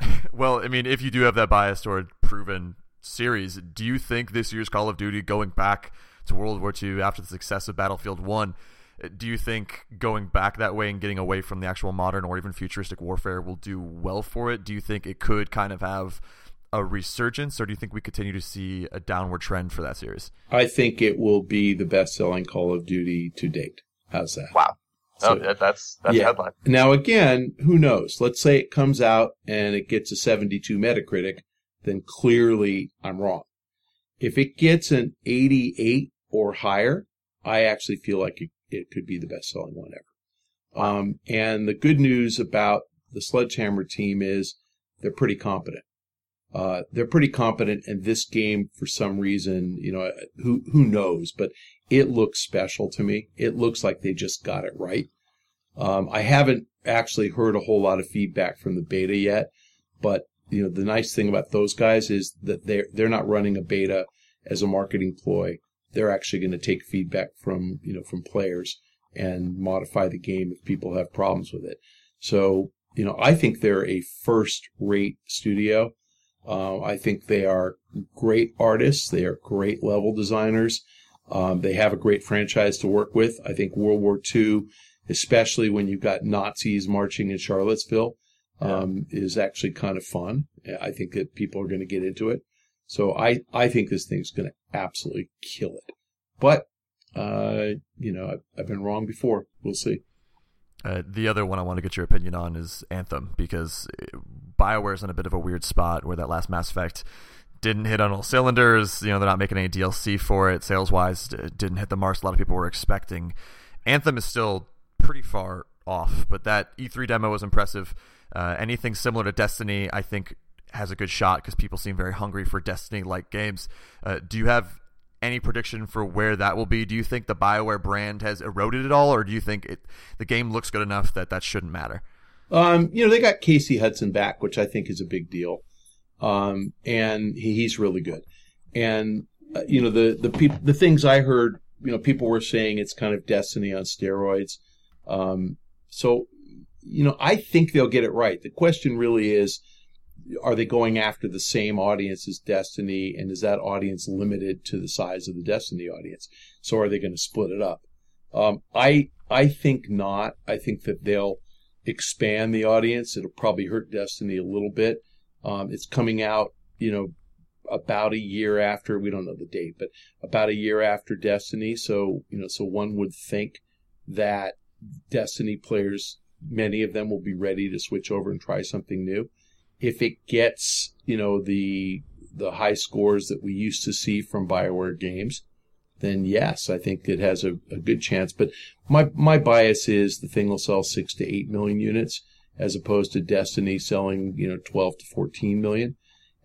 well, I mean, if you do have that bias toward proven series, do you think this year's Call of Duty going back to World War II after the success of Battlefield 1 do you think going back that way and getting away from the actual modern or even futuristic warfare will do well for it? Do you think it could kind of have a resurgence, or do you think we continue to see a downward trend for that series? I think it will be the best-selling Call of Duty to date. How's that? Wow. So, oh, that's that's yeah. headline. Now again, who knows? Let's say it comes out and it gets a 72 Metacritic, then clearly I'm wrong. If it gets an 88 or higher, I actually feel like it it could be the best selling one ever. Um, and the good news about the Sledgehammer team is they're pretty competent. Uh, they're pretty competent, and this game, for some reason, you know, who who knows, but it looks special to me. It looks like they just got it right. Um, I haven't actually heard a whole lot of feedback from the beta yet, but you know, the nice thing about those guys is that they're they're not running a beta as a marketing ploy they're actually going to take feedback from you know from players and modify the game if people have problems with it. So you know, I think they're a first-rate studio. Uh, I think they are great artists. They are great level designers. Um, they have a great franchise to work with. I think World War II, especially when you've got Nazis marching in Charlottesville, um, yeah. is actually kind of fun. I think that people are going to get into it. So I, I think this thing's going to absolutely kill it. But, uh, you know, I've, I've been wrong before. We'll see. Uh, the other one I want to get your opinion on is Anthem because BioWare's in a bit of a weird spot where that last Mass Effect didn't hit on all cylinders. You know, they're not making any DLC for it. Sales wise, didn't hit the marks a lot of people were expecting. Anthem is still pretty far off, but that E3 demo was impressive. Uh, anything similar to Destiny, I think, has a good shot because people seem very hungry for Destiny like games. Uh, do you have any prediction for where that will be? Do you think the BioWare brand has eroded at all, or do you think it, the game looks good enough that that shouldn't matter? Um, you know, they got Casey Hudson back, which I think is a big deal. Um, and he, he's really good. And, uh, you know, the, the people, the things I heard, you know, people were saying it's kind of Destiny on steroids. Um, so, you know, I think they'll get it right. The question really is, are they going after the same audience as Destiny, and is that audience limited to the size of the Destiny audience? So are they going to split it up? Um, I I think not. I think that they'll expand the audience. It'll probably hurt Destiny a little bit. Um, it's coming out, you know, about a year after. We don't know the date, but about a year after Destiny. So you know, so one would think that Destiny players, many of them will be ready to switch over and try something new if it gets you know the the high scores that we used to see from Bioware games, then yes, I think it has a, a good chance. But my my bias is the thing will sell six to eight million units as opposed to Destiny selling you know twelve to fourteen million.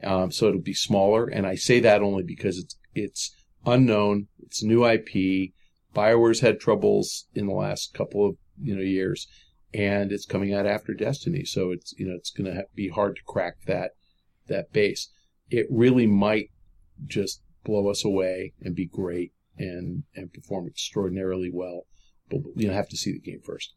Um, so it'll be smaller, and I say that only because it's it's unknown, it's new IP. Bioware's had troubles in the last couple of you know years, and it's coming out after Destiny, so it's you know it's going to be hard to crack that that base. It really might just blow us away and be great and and perform extraordinarily well, but you know have to see the game first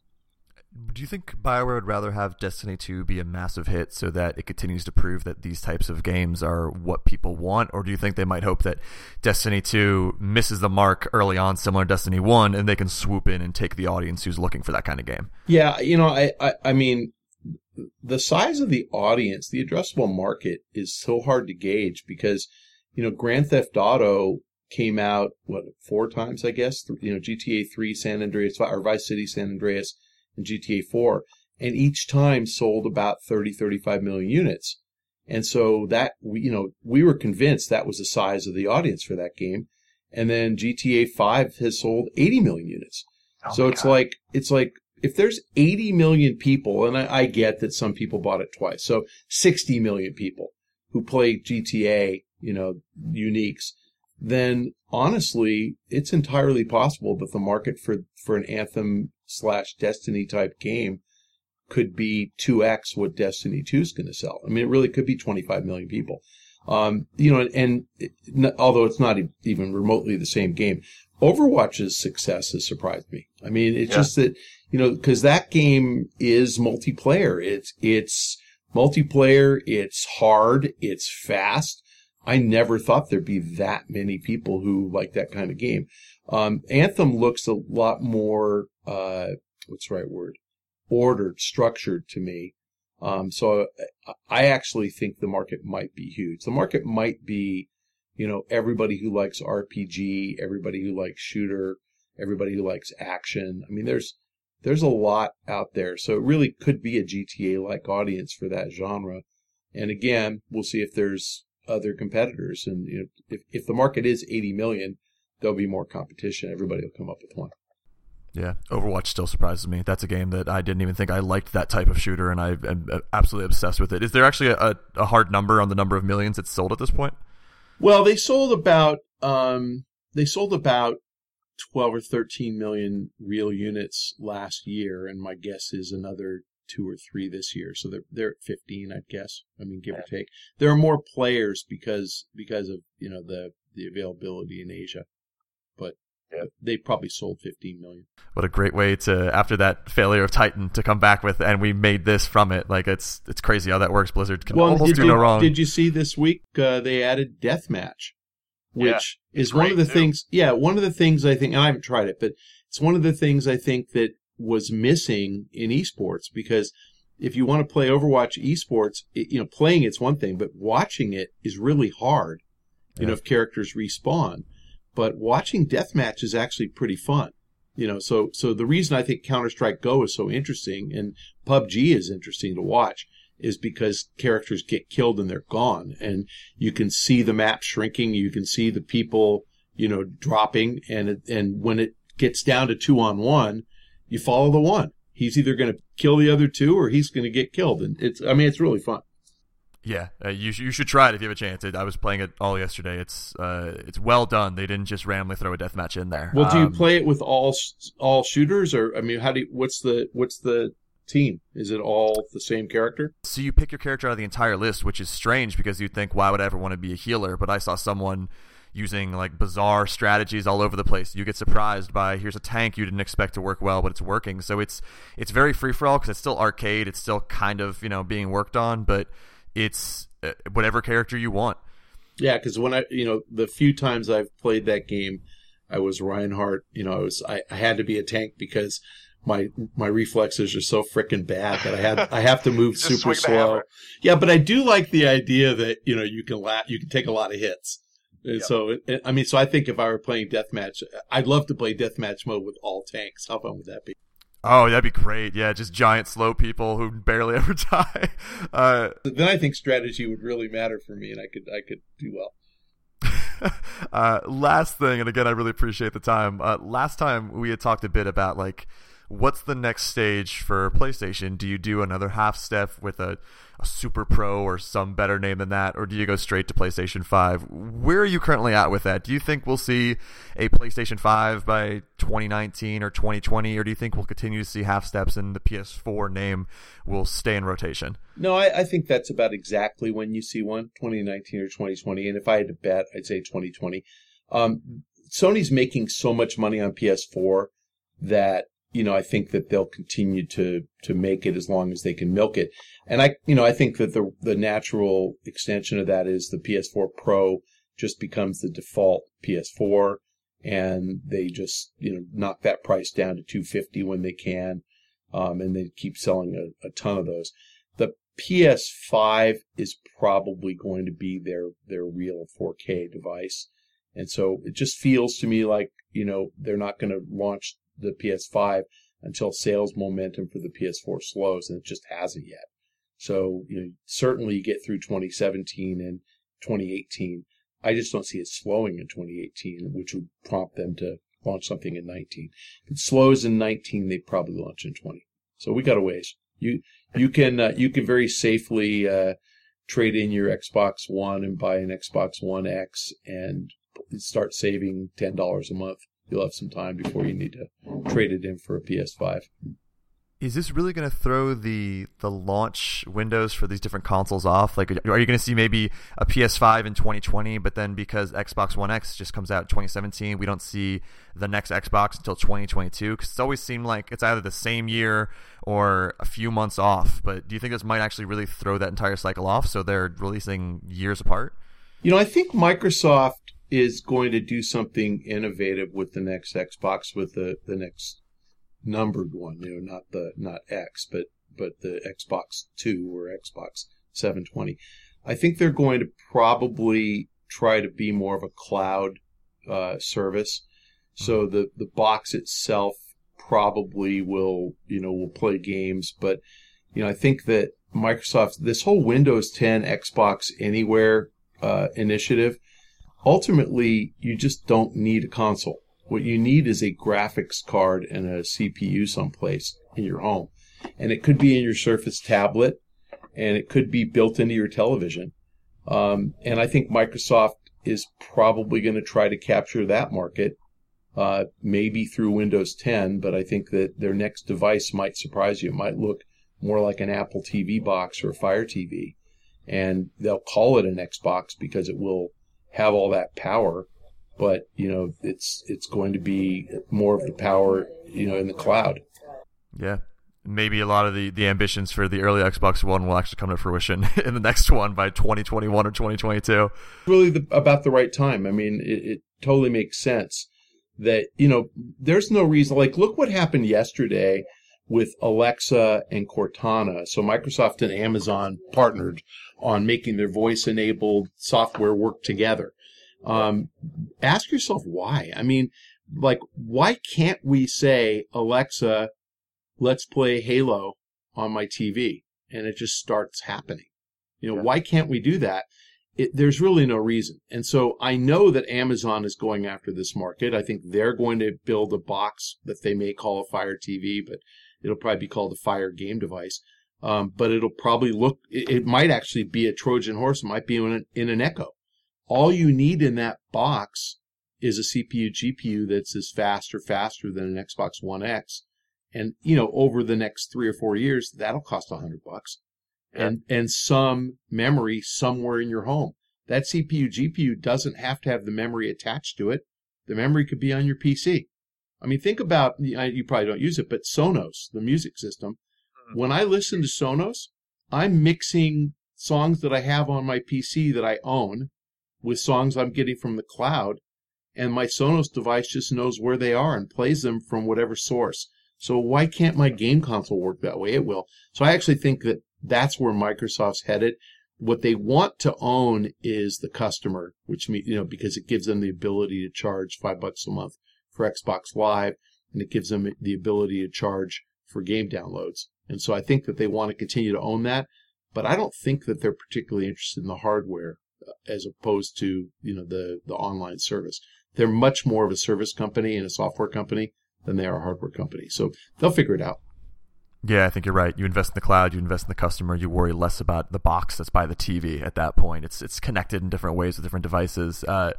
do you think Bioware would rather have Destiny 2 be a massive hit so that it continues to prove that these types of games are what people want? Or do you think they might hope that Destiny 2 misses the mark early on, similar to Destiny 1, and they can swoop in and take the audience who's looking for that kind of game? Yeah, you know, I, I, I mean, the size of the audience, the addressable market is so hard to gauge because, you know, Grand Theft Auto came out, what, four times, I guess? You know, GTA 3, San Andreas, or Vice City, San Andreas and GTA 4, and each time sold about 30, 35 million units. And so that, we, you know, we were convinced that was the size of the audience for that game. And then GTA 5 has sold 80 million units. Oh so it's God. like, it's like, if there's 80 million people, and I, I get that some people bought it twice, so 60 million people who play GTA, you know, uniques, then honestly, it's entirely possible that the market for, for an Anthem slash Destiny type game could be 2x what Destiny 2 is going to sell. I mean, it really could be 25 million people. Um, you know, and, and although it's not even remotely the same game, Overwatch's success has surprised me. I mean, it's yeah. just that, you know, cause that game is multiplayer. It's, it's multiplayer. It's hard. It's fast. I never thought there'd be that many people who like that kind of game. Um, Anthem looks a lot more, uh, what's the right word? Ordered, structured to me. Um, so I actually think the market might be huge. The market might be, you know, everybody who likes RPG, everybody who likes shooter, everybody who likes action. I mean, there's, there's a lot out there. So it really could be a GTA like audience for that genre. And again, we'll see if there's other competitors. And you know, if, if the market is 80 million, there'll be more competition. Everybody will come up with one. Yeah, Overwatch still surprises me. That's a game that I didn't even think I liked that type of shooter, and I am absolutely obsessed with it. Is there actually a, a hard number on the number of millions it's sold at this point? Well, they sold about um, they sold about twelve or thirteen million real units last year, and my guess is another two or three this year. So they're they're at fifteen, I guess. I mean, give or take. There are more players because because of you know the the availability in Asia. But they probably sold 15 million. What a great way to after that failure of Titan to come back with, and we made this from it. Like it's it's crazy how that works. Blizzard can well, almost do you, no wrong. Did you see this week uh, they added deathmatch, which yeah, is one of the too. things. Yeah, one of the things I think I haven't tried it, but it's one of the things I think that was missing in esports because if you want to play Overwatch esports, it, you know, playing it's one thing, but watching it is really hard. You yeah. know, if characters respawn but watching deathmatch is actually pretty fun. You know, so so the reason I think Counter Strike Go is so interesting and PUBG is interesting to watch is because characters get killed and they're gone, and you can see the map shrinking, you can see the people, you know, dropping, and it, and when it gets down to two on one, you follow the one. He's either going to kill the other two or he's going to get killed, and it's I mean it's really fun. Yeah, uh, you you should try it if you have a chance. It, I was playing it all yesterday. It's uh, it's well done. They didn't just randomly throw a death match in there. Well, do you um, play it with all all shooters, or I mean, how do you, what's the what's the team? Is it all the same character? So you pick your character out of the entire list, which is strange because you'd think, why would I ever want to be a healer? But I saw someone using like bizarre strategies all over the place. You get surprised by here's a tank you didn't expect to work well, but it's working. So it's it's very free for all because it's still arcade. It's still kind of you know being worked on, but it's uh, whatever character you want. Yeah, because when I, you know, the few times I've played that game, I was Reinhardt. You know, I was I, I had to be a tank because my my reflexes are so freaking bad that I had I have to move super slow. Yeah, but I do like the idea that you know you can la- you can take a lot of hits. Yep. So I mean, so I think if I were playing deathmatch, I'd love to play deathmatch mode with all tanks. How fun would that be? Oh, that'd be great. Yeah, just giant slow people who barely ever die. Uh, then I think strategy would really matter for me, and I could I could do well. uh, last thing, and again, I really appreciate the time. Uh, last time we had talked a bit about like what's the next stage for PlayStation? Do you do another half step with a, a Super Pro or some better name than that, or do you go straight to PlayStation 5? Where are you currently at with that? Do you think we'll see a PlayStation 5 by 2019 or 2020, or do you think we'll continue to see half steps and the PS4 name will stay in rotation? No, I, I think that's about exactly when you see one, 2019 or 2020. And if I had to bet, I'd say 2020. Um, Sony's making so much money on PS4 that you know, I think that they'll continue to to make it as long as they can milk it. And I, you know, I think that the the natural extension of that is the PS4 Pro just becomes the default PS4, and they just you know knock that price down to 250 when they can, um, and they keep selling a, a ton of those. The PS5 is probably going to be their their real 4K device, and so it just feels to me like you know they're not going to launch the PS5 until sales momentum for the PS4 slows, and it just hasn't yet. So, you know, certainly you get through 2017 and 2018. I just don't see it slowing in 2018, which would prompt them to launch something in 19. If it slows in 19, they probably launch in 20. So we got a ways. You you can uh, you can very safely uh, trade in your Xbox One and buy an Xbox One X and start saving ten dollars a month you'll have some time before you need to trade it in for a PS5. Is this really going to throw the the launch windows for these different consoles off? Like, are you going to see maybe a PS5 in 2020, but then because Xbox One X just comes out in 2017, we don't see the next Xbox until 2022? Because it's always seemed like it's either the same year or a few months off. But do you think this might actually really throw that entire cycle off? So they're releasing years apart. You know, I think Microsoft is going to do something innovative with the next Xbox, with the, the next numbered one, you know, not the not X, but but the Xbox Two or Xbox 720. I think they're going to probably try to be more of a cloud uh, service. So mm-hmm. the the box itself probably will you know will play games, but you know I think that Microsoft this whole Windows 10 Xbox Anywhere uh, initiative ultimately, you just don't need a console. What you need is a graphics card and a CPU someplace in your home. And it could be in your Surface tablet and it could be built into your television. Um, and I think Microsoft is probably going to try to capture that market, uh, maybe through Windows 10, but I think that their next device might surprise you. It might look more like an Apple TV box or a Fire TV. And they'll call it an Xbox because it will have all that power. but you know it's it's going to be more of the power you know in the cloud. Yeah, maybe a lot of the, the ambitions for the early Xbox One will actually come to fruition in the next one by 2021 or 2022. Really, the, about the right time. I mean, it, it totally makes sense that you know there's no reason. Like, look what happened yesterday with Alexa and Cortana. So Microsoft and Amazon partnered on making their voice enabled software work together. Um, ask yourself why. I mean, like, why can't we say, Alexa, let's play Halo on my TV? And it just starts happening. You know, yeah. why can't we do that? It, there's really no reason. And so I know that Amazon is going after this market. I think they're going to build a box that they may call a Fire TV, but it'll probably be called a Fire game device. Um, but it'll probably look, it, it, might actually be a Trojan horse. It might be in an, in an Echo. All you need in that box is a CPU GPU that's as fast or faster than an Xbox One X. And, you know, over the next three or four years, that'll cost a hundred bucks. And, and some memory somewhere in your home. That CPU GPU doesn't have to have the memory attached to it. The memory could be on your PC. I mean, think about, you probably don't use it, but Sonos, the music system. Mm-hmm. When I listen to Sonos, I'm mixing songs that I have on my PC that I own with songs I'm getting from the cloud and my Sonos device just knows where they are and plays them from whatever source. So why can't my game console work that way? It will. So I actually think that that's where Microsoft's headed. What they want to own is the customer, which means, you know, because it gives them the ability to charge five bucks a month for Xbox Live and it gives them the ability to charge for game downloads. And so I think that they want to continue to own that, but I don't think that they're particularly interested in the hardware uh, as opposed to, you know, the, the online service. They're much more of a service company and a software company than they are a hardware company. So they'll figure it out. Yeah, I think you're right. You invest in the cloud, you invest in the customer, you worry less about the box that's by the TV at that point. It's it's connected in different ways with different devices. Uh,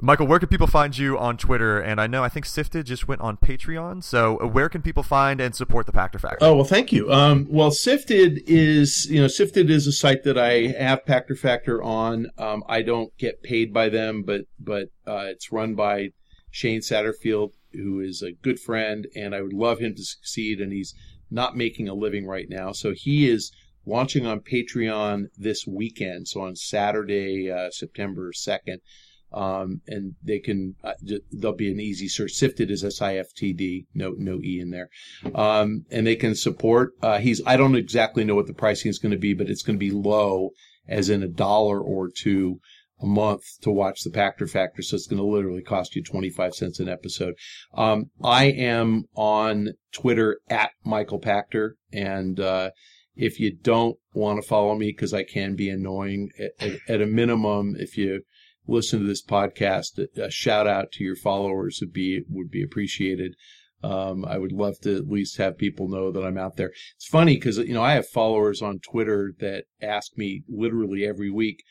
Michael, where can people find you on Twitter? And I know I think Sifted just went on Patreon. So uh, where can people find and support the Pachter Factor? Oh well, thank you. Um, well, Sifted is you know Sifted is a site that I have Pachter Factor on. Um, I don't get paid by them, but but uh, it's run by Shane Satterfield, who is a good friend, and I would love him to succeed. And he's not making a living right now, so he is launching on Patreon this weekend. So on Saturday, uh, September second. Um, and they can uh, there'll be an easy search. Sifted is S I F T D, no no e in there, um, and they can support. Uh, he's I don't exactly know what the pricing is going to be, but it's going to be low, as in a dollar or two a month to watch the Pachter Factor. So it's going to literally cost you 25 cents an episode. Um, I am on Twitter at Michael Pachter. And, uh, if you don't want to follow me because I can be annoying at, at, a minimum, if you listen to this podcast, a, shout out to your followers would be would be appreciated. Um, I would love to at least have people know that I'm out there. It's funny because you know I have followers on Twitter that ask me literally every week,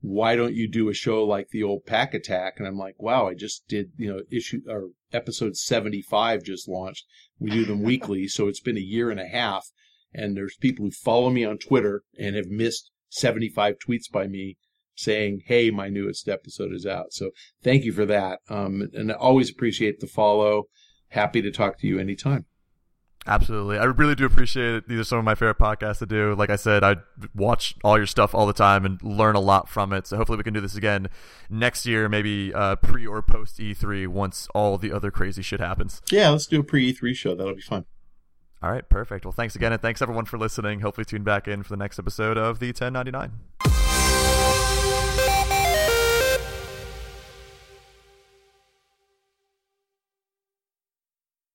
"Why don't you do a show like the old Pach Attack?" And I'm like, "Wow, I just did you know issue or episode 75 just launched. We do them weekly, so it's been a year and a half." And there's people who follow me on Twitter and have missed 75 tweets by me saying, "Hey, my newest episode is out." So thank you for that, um, and I always appreciate the follow. Happy to talk to you anytime. Absolutely, I really do appreciate it. These are some of my favorite podcasts to do. Like I said, I watch all your stuff all the time and learn a lot from it. So hopefully, we can do this again next year, maybe uh, pre or post E3 once all the other crazy shit happens. Yeah, let's do a pre E3 show. That'll be fun. All right, perfect. Well, thanks again, and thanks everyone for listening. Hopefully, tune back in for the next episode of the 1099.